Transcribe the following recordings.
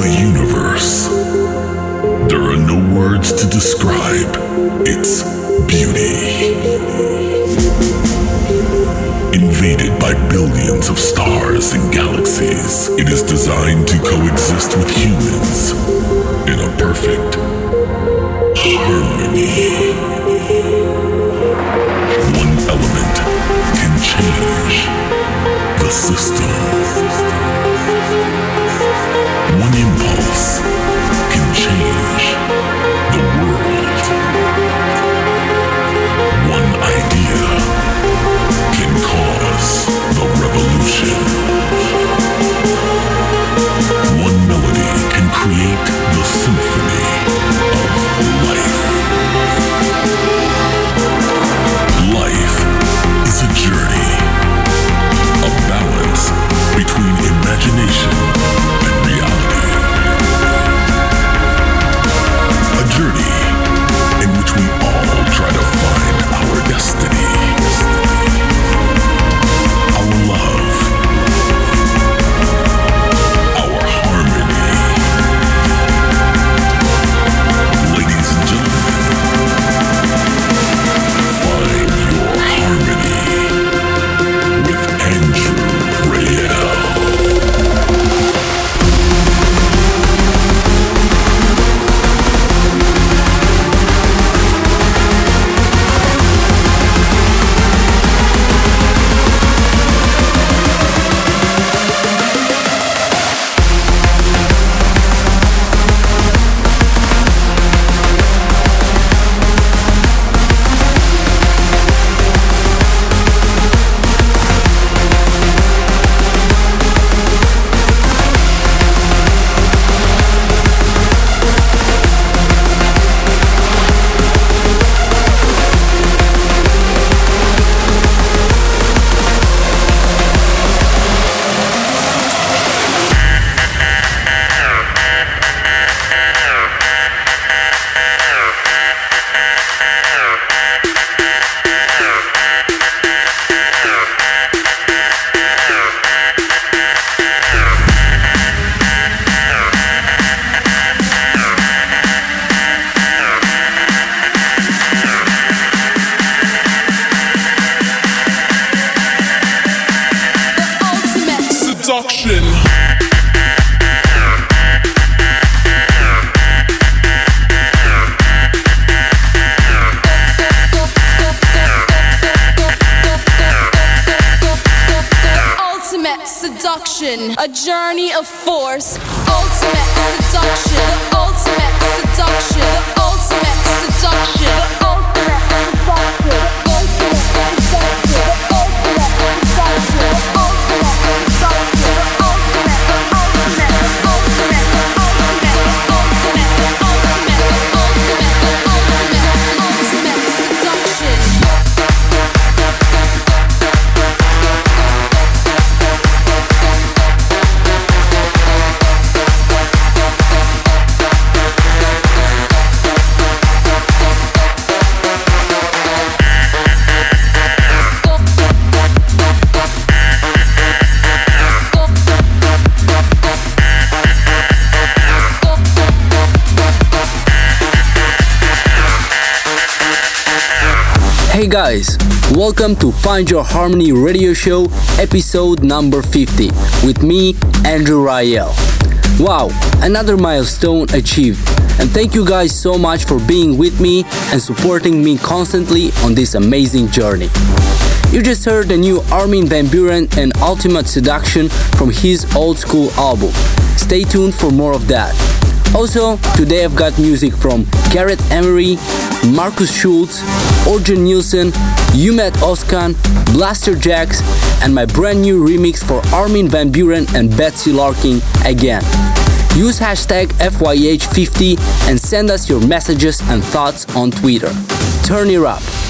The universe. There are no words to describe its beauty. Invaded by billions of stars and galaxies, it is designed to coexist with humans in a perfect harmony. One element can change the system. Guys, welcome to Find Your Harmony radio show, episode number 50, with me, Andrew Rayel. Wow, another milestone achieved, and thank you guys so much for being with me and supporting me constantly on this amazing journey. You just heard the new Armin Van Buuren and Ultimate Seduction from his old school album. Stay tuned for more of that. Also, today I've got music from Gareth Emery, Markus Schulz, Orjan Nilsen, Ummet Ozcan, Blaster Jaxx, and my brand new remix for Armin Van Buuren and Betsy Larkin again. Use hashtag FYH50 and send us your messages and thoughts on Twitter. Turn it up.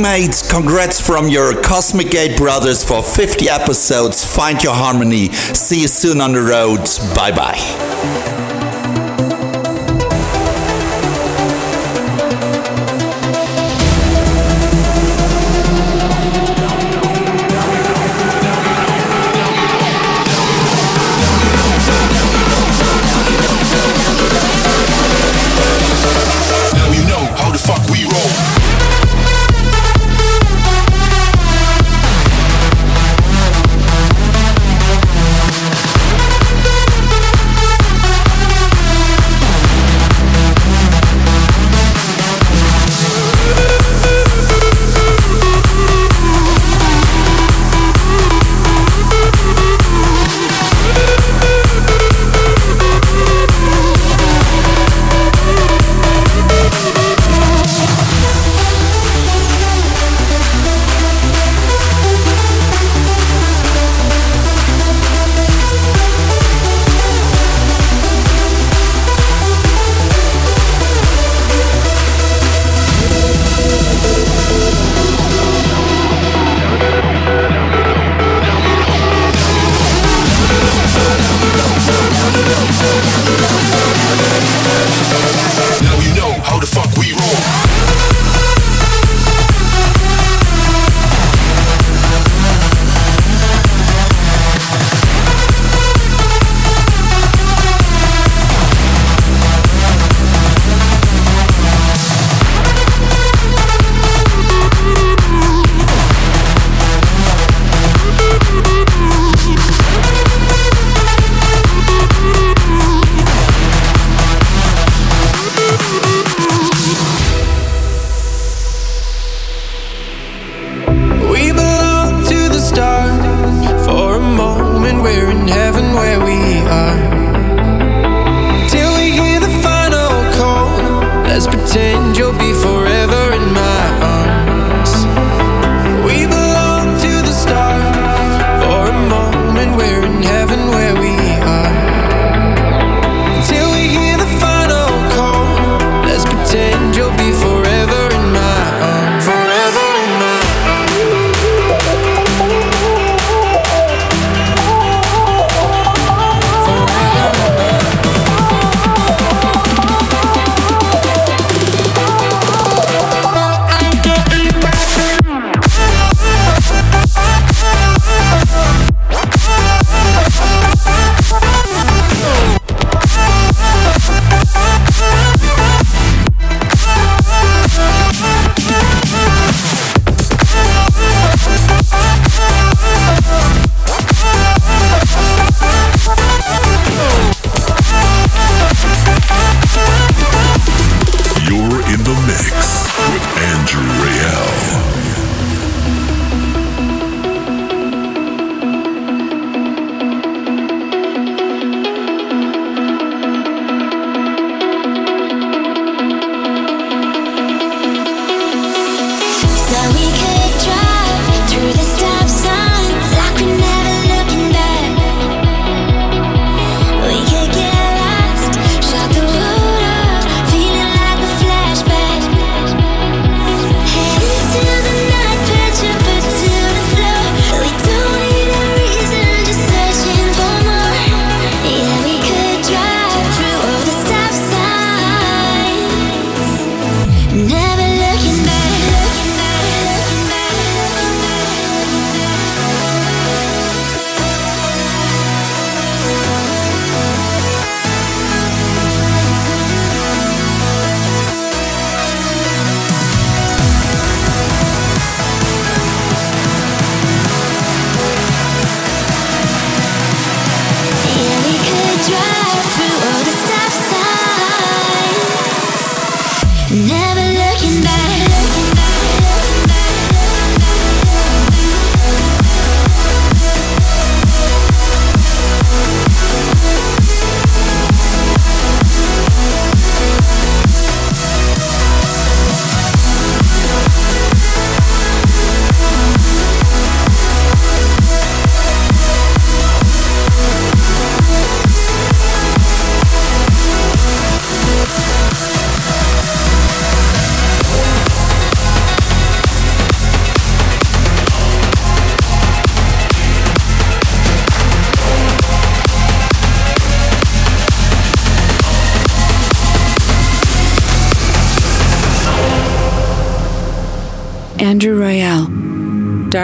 Mates, congrats from your Cosmic Gate brothers for 50 episodes. Find your harmony. See you soon on the roads. Bye bye.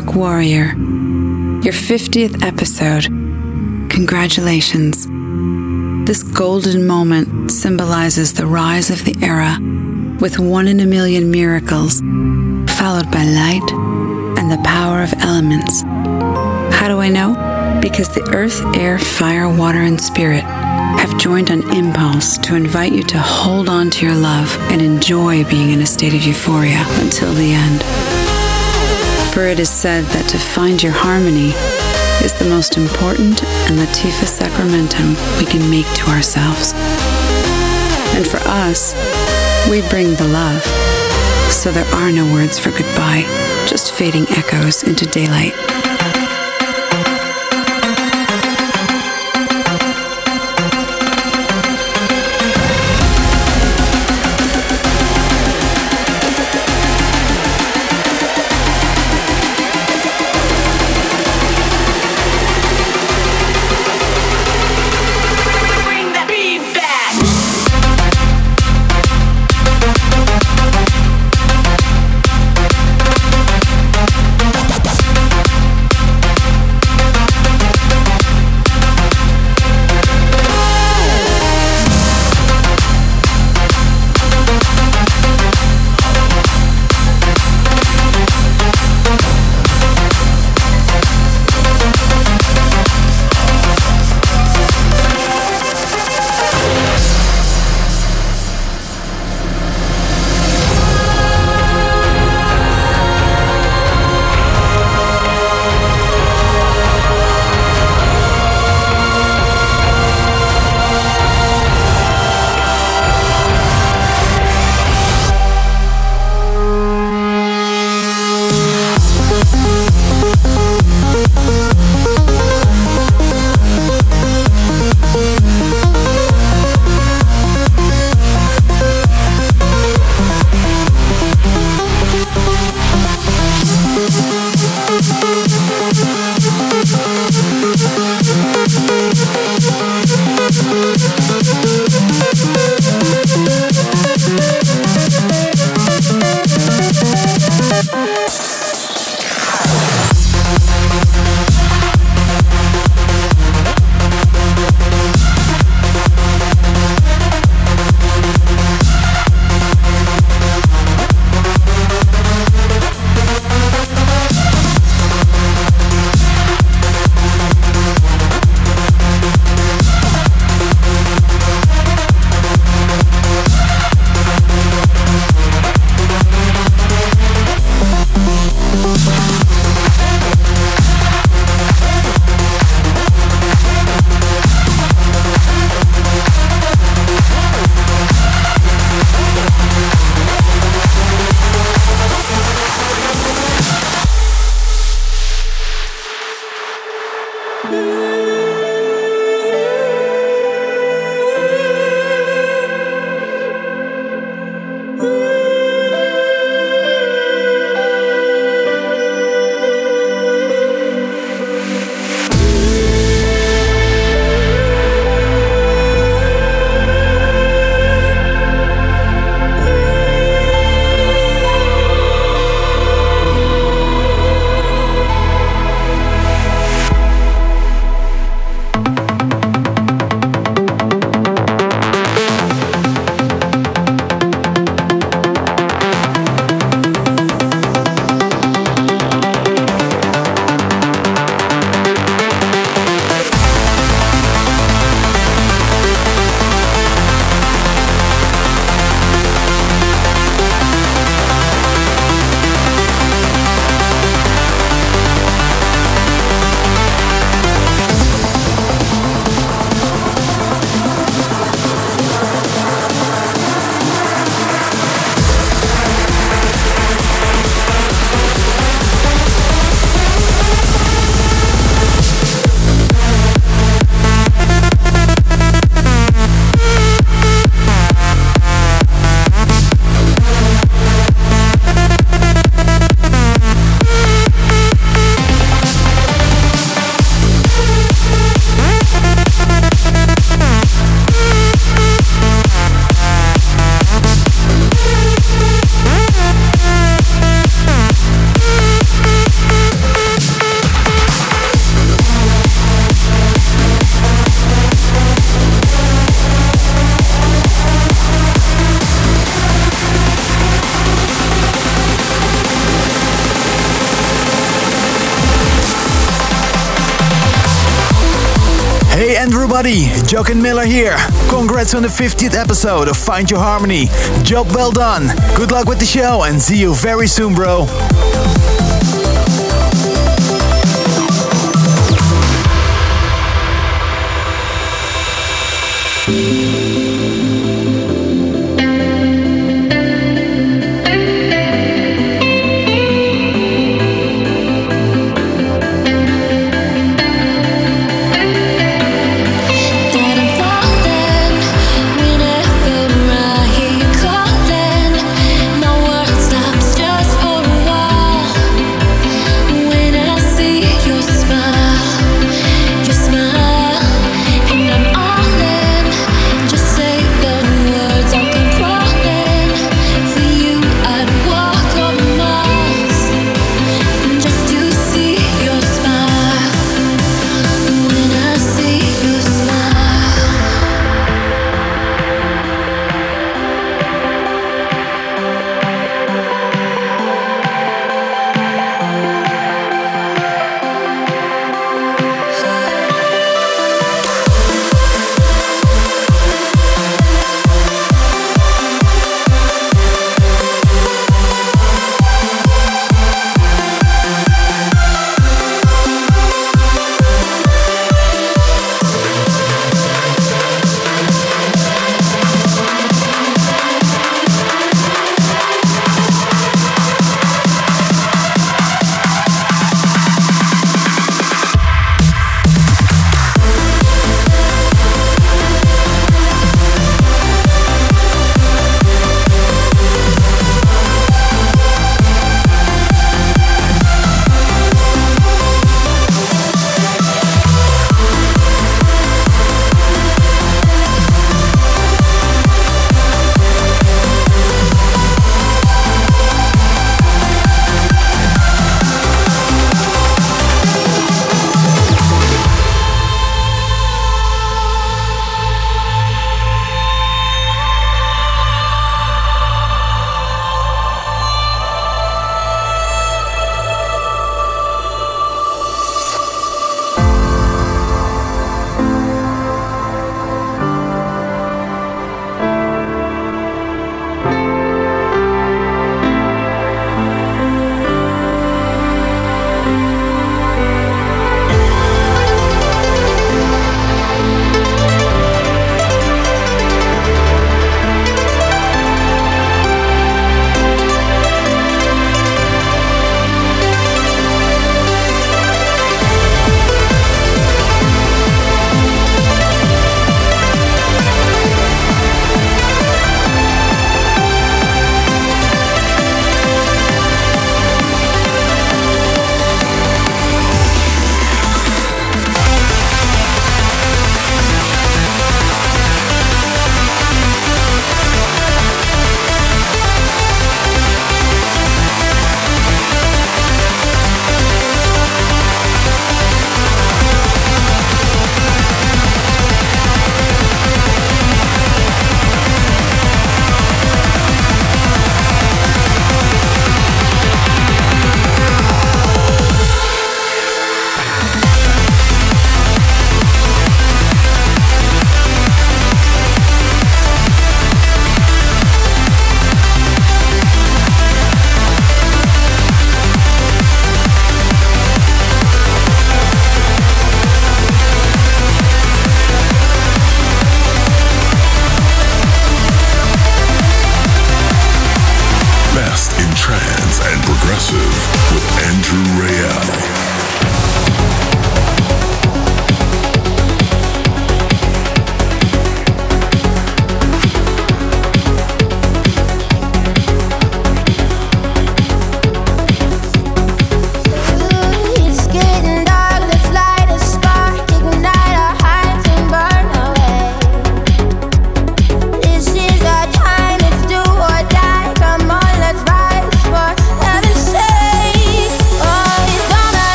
Dark Warrior, your 50th episode. Congratulations. This golden moment symbolizes the rise of the era with one in a million miracles, followed by light and the power of elements. How do I know? Because the earth, air, fire, water, and spirit have joined on impulse to invite you to hold on to your love and enjoy being in a state of euphoria until the end. For it is said that to find your harmony is the most important and the Latifa sacramentum we can make to ourselves. And for us, we bring the love. So there are no words for goodbye, just fading echoes into daylight. Everybody, Jochen Miller here. Congrats on the 50th episode of Find Your Harmony. Job well done. Good luck with the show and see you very soon, bro.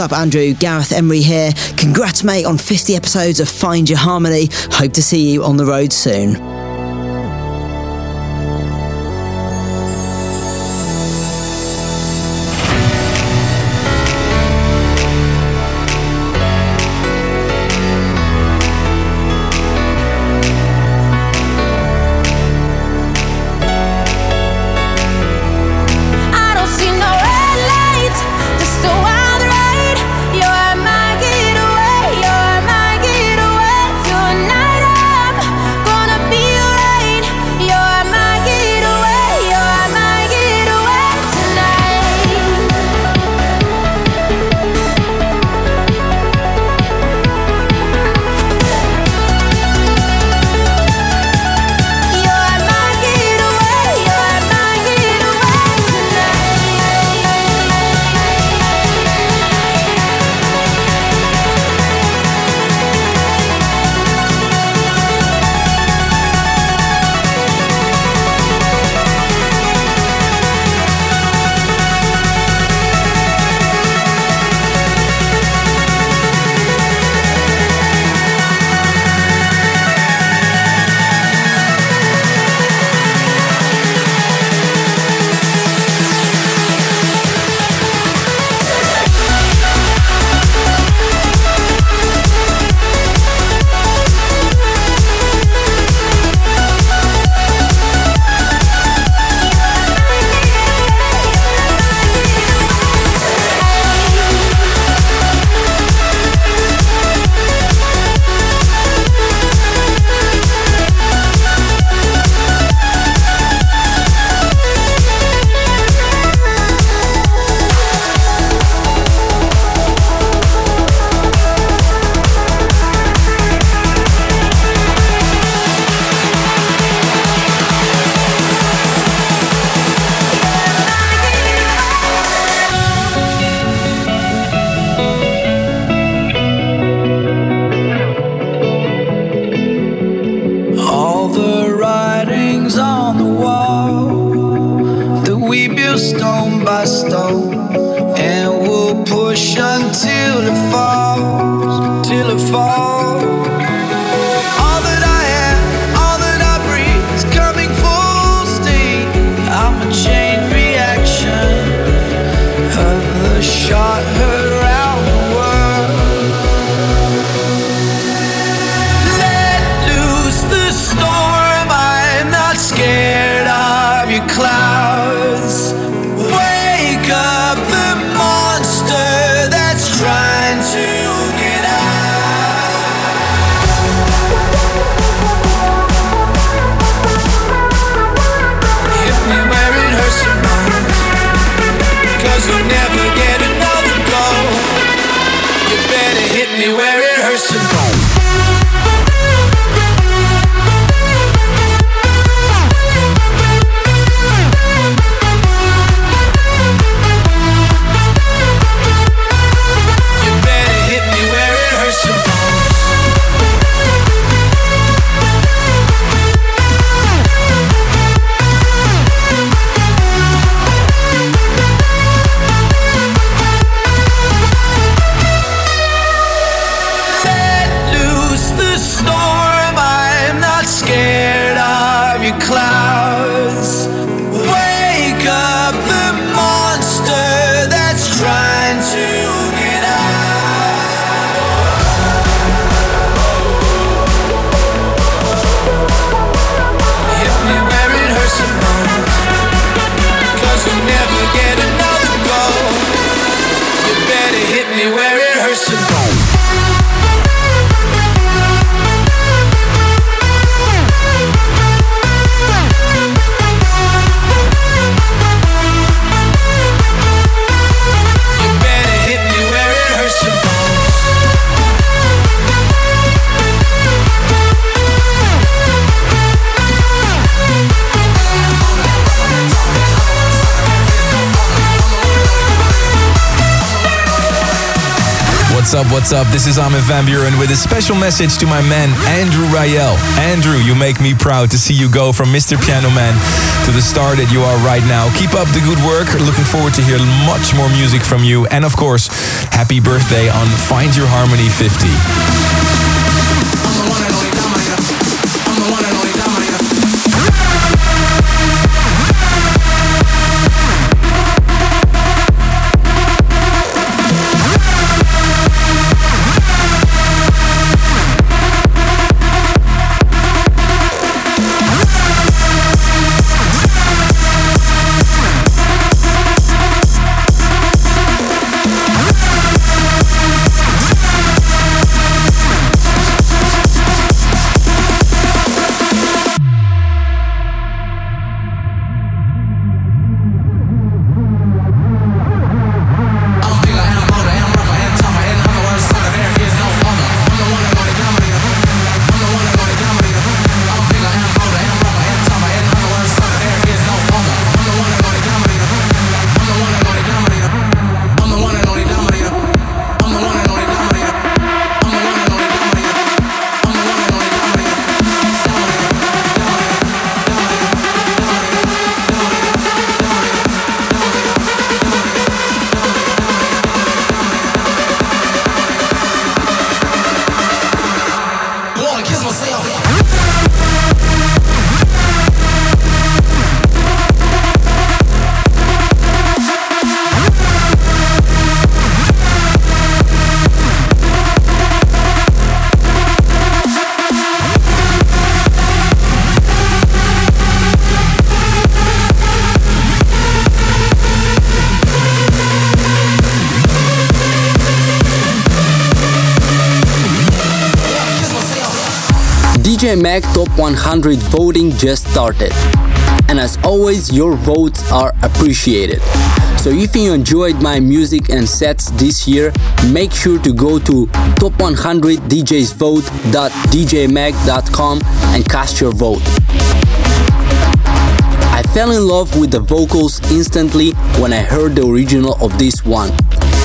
Up, Andrew? Gareth Emery here. Congrats, mate, on 50 episodes of Find Your Harmony. Hope to see you on the road soon. Up, what's up? This is Armin van Buuren with a special message to my man Andrew Rayel. Andrew, you make me proud to see you go from Mr. Piano Man to the star that you are right now. Keep up the good work. Looking forward to hear much more music from you. And of course, happy birthday on Find Your Harmony 50. DJ Mag Top 100 voting just started. And as always, your votes are appreciated. So if you enjoyed my music and sets this year, make sure to go to top100djsvote.djmag.com and cast your vote. I fell in love with the vocals instantly when I heard the original of this one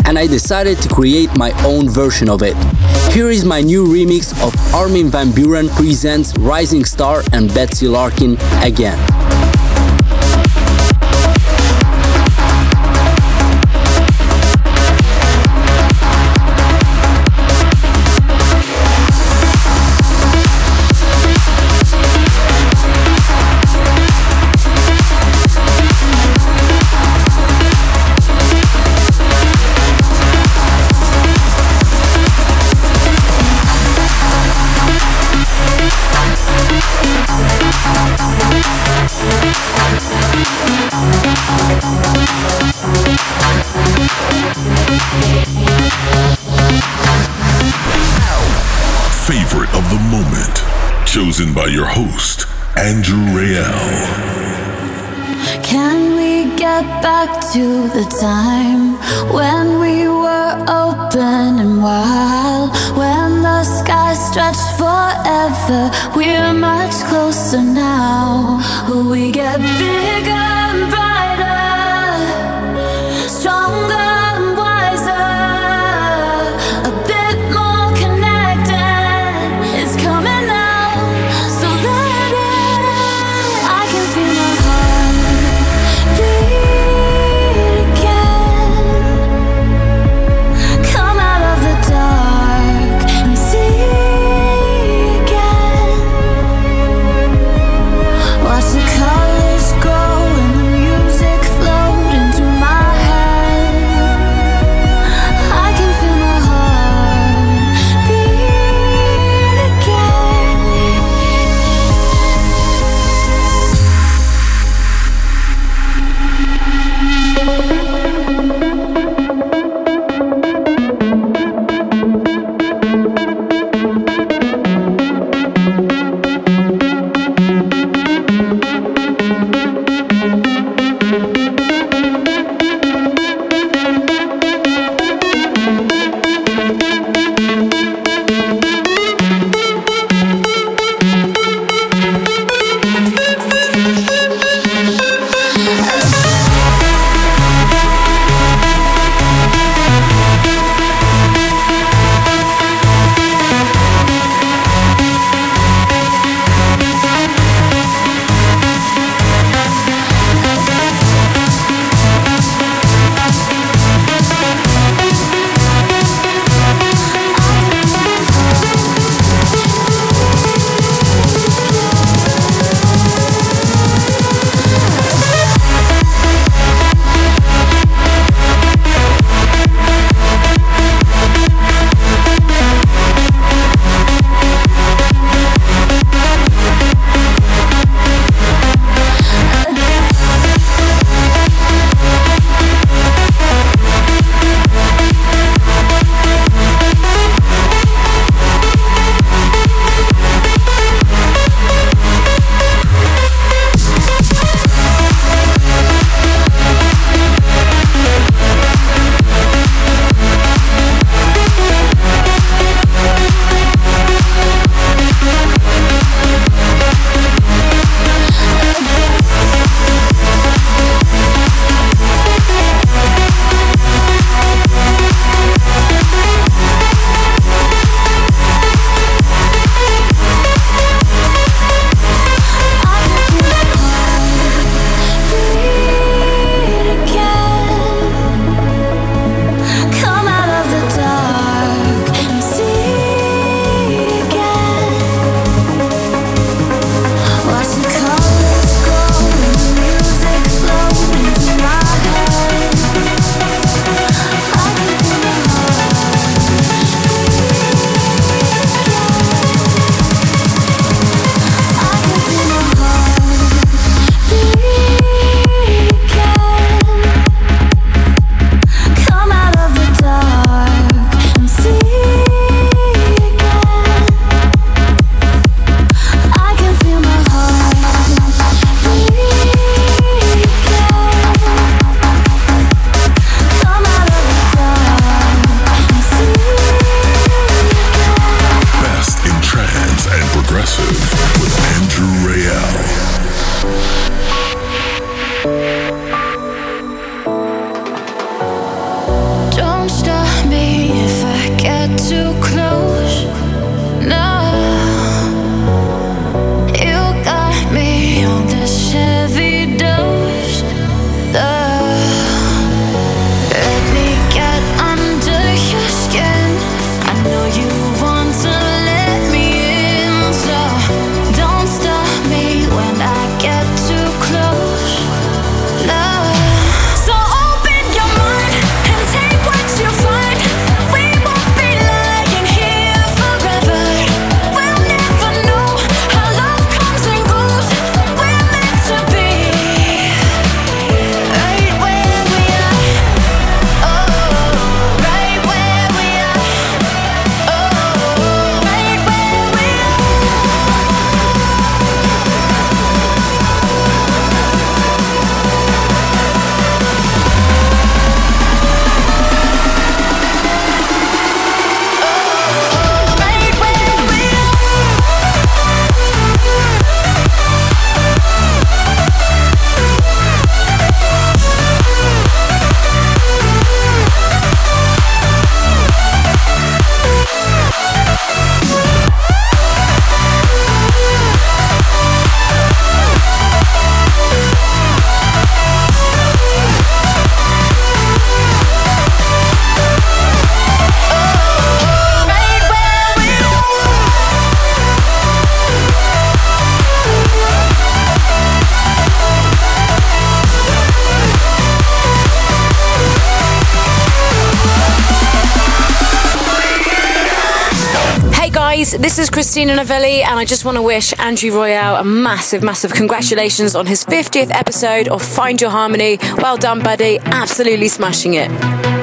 and I decided to create my own version of it. Here is my new remix of Armin van Buuren presents Rising Star and Betsy Larkin again. Chosen by your host, Andrew Rayel. Can we get back to the time when we were open and wild? When the sky stretched forever, we're much closer now. We get bigger and brighter, this is Christina Novelli, and I just want to wish Andrew Rayel a massive, massive congratulations on his 50th episode of Find Your Harmony. Well done, buddy. Absolutely smashing it.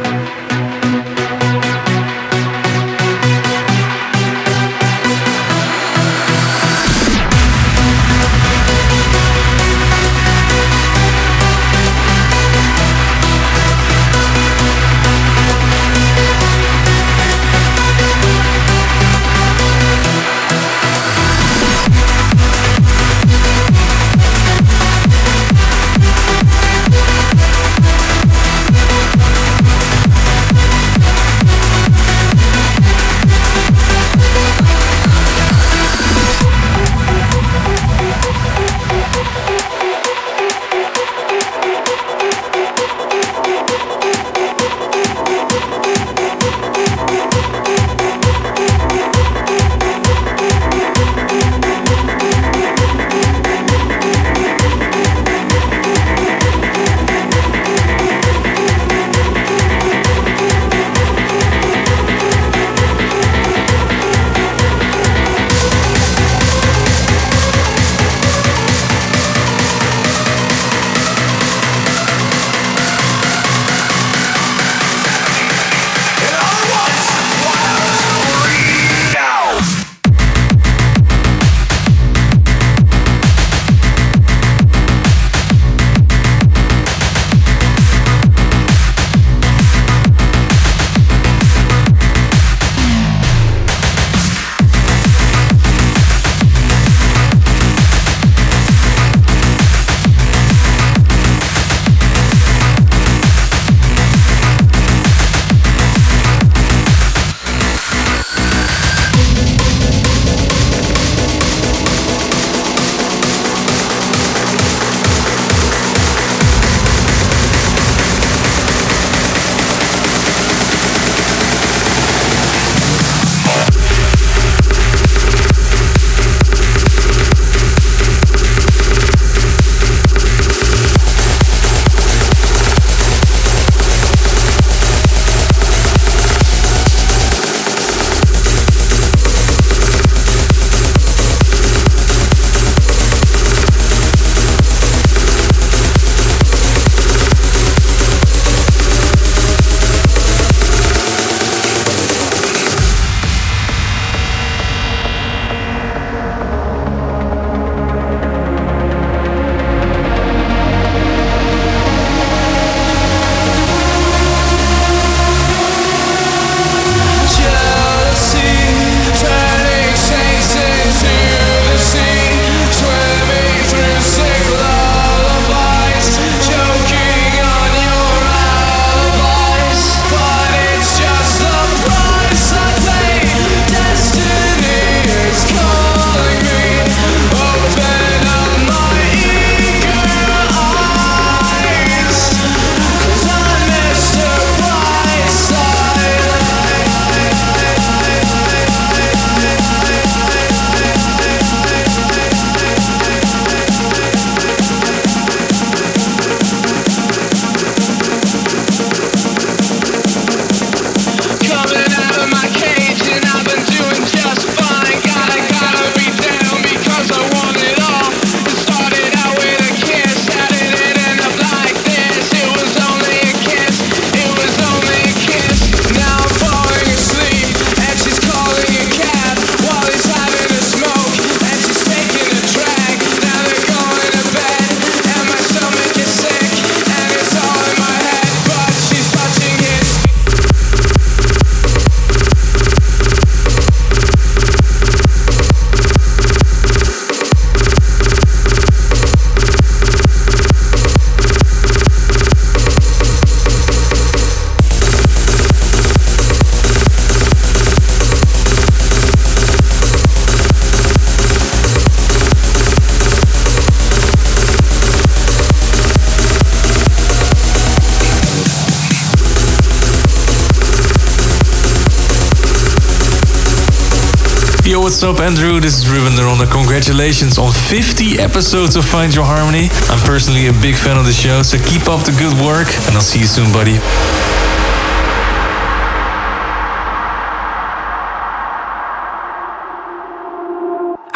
What's up, Andrew? This is Ruben de Ronde. Congratulations on 50 episodes of Find Your Harmony. I'm personally a big fan of the show, so keep up the good work, and I'll see you soon, buddy.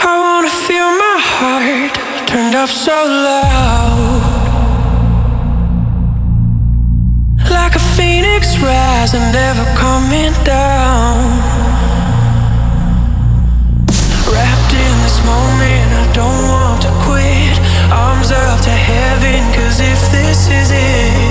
I wanna feel my heart turned up so loud, like a phoenix rising, never coming down. don't want to quit. Arms up to heaven, cause if this is it.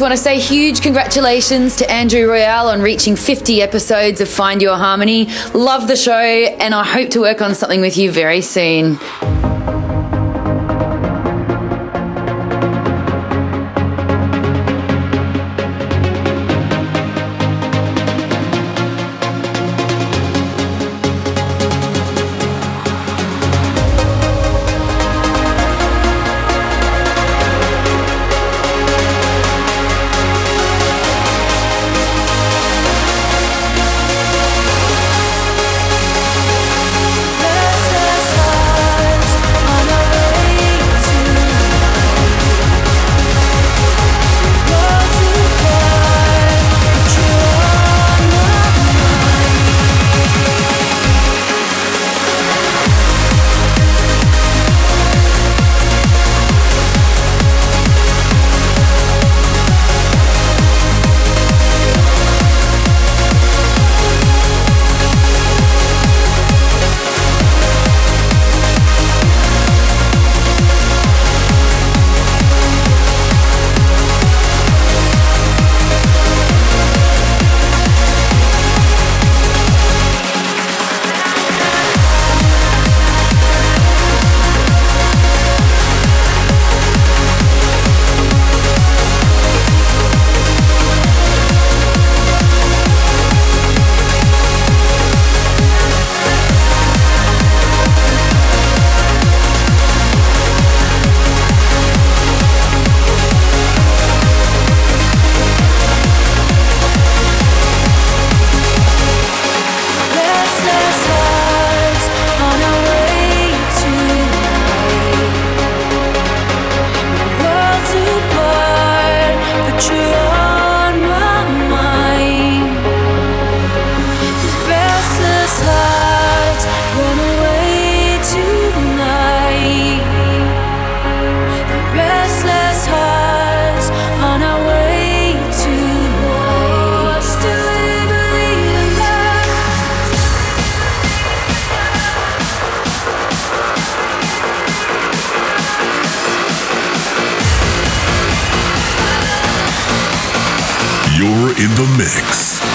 just want to say huge congratulations to Andrew Rayel on reaching 50 episodes of Find Your Harmony. Love the show, and I hope to work on something with you very soon.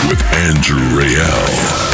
with Andrew Rayel.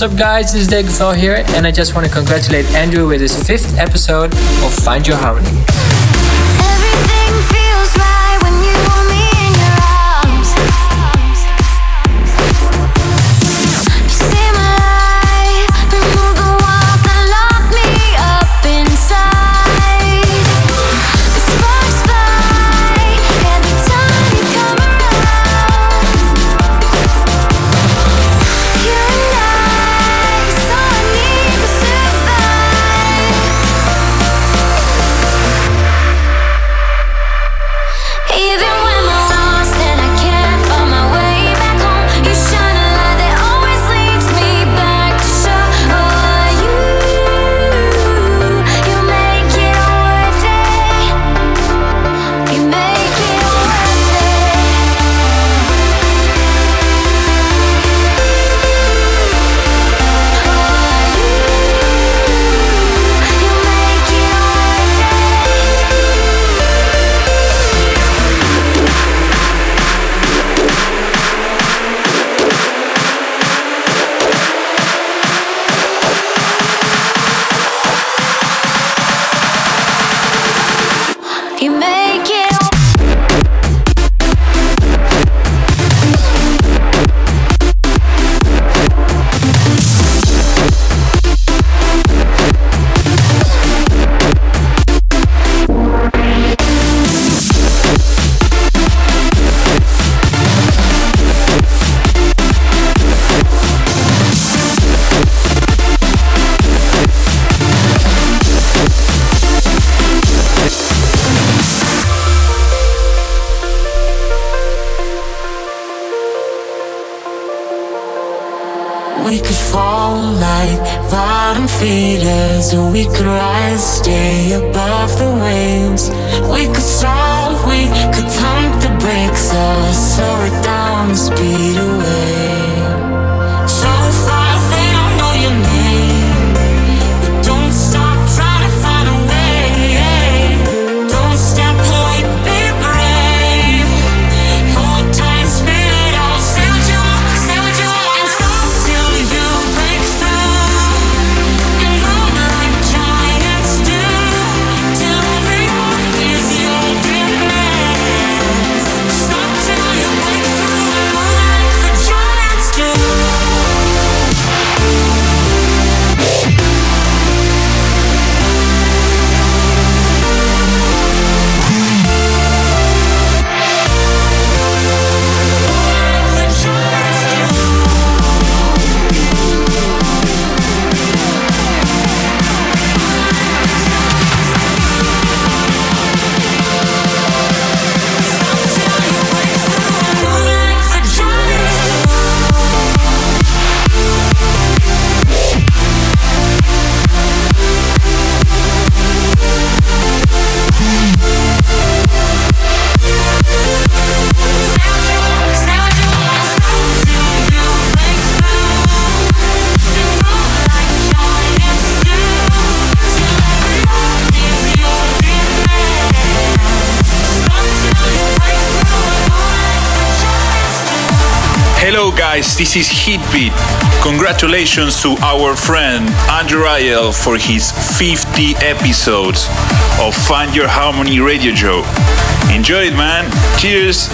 What's up guys, this is Dave Thor here and I just want to congratulate Andrew with his fifth episode of Find Your Harmony. so we could ride. This is Heatbeat. Congratulations to our friend Andrew Rayel for his 50 episodes of Find Your Harmony radio show. Enjoy it man. Cheers.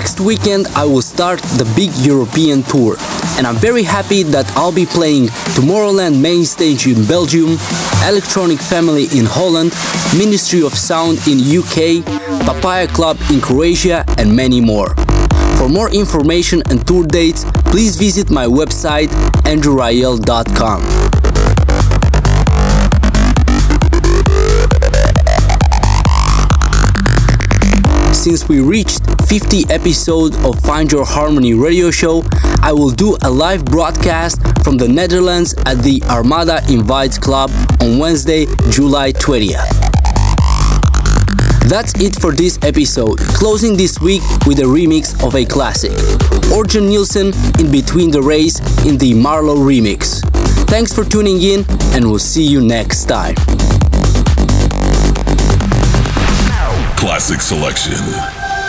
Next weekend, I will start the big European tour, and I'm very happy that I'll be playing Tomorrowland main stage in Belgium, Electronic Family in Holland, Ministry of Sound in UK, Papaya Club in Croatia, and many more. For more information and tour dates, please visit my website andrewrayel.com. Since we reached 50 episode of Find Your Harmony radio show, I will do a live broadcast from the Netherlands at the Armada Invites Club on Wednesday, July 20th. That's it for this episode, closing this week with a remix of a classic. Orjan Nilsen in Between the Rays in the MaRLo remix. Thanks for tuning in, and we'll see you next time. Classic selection.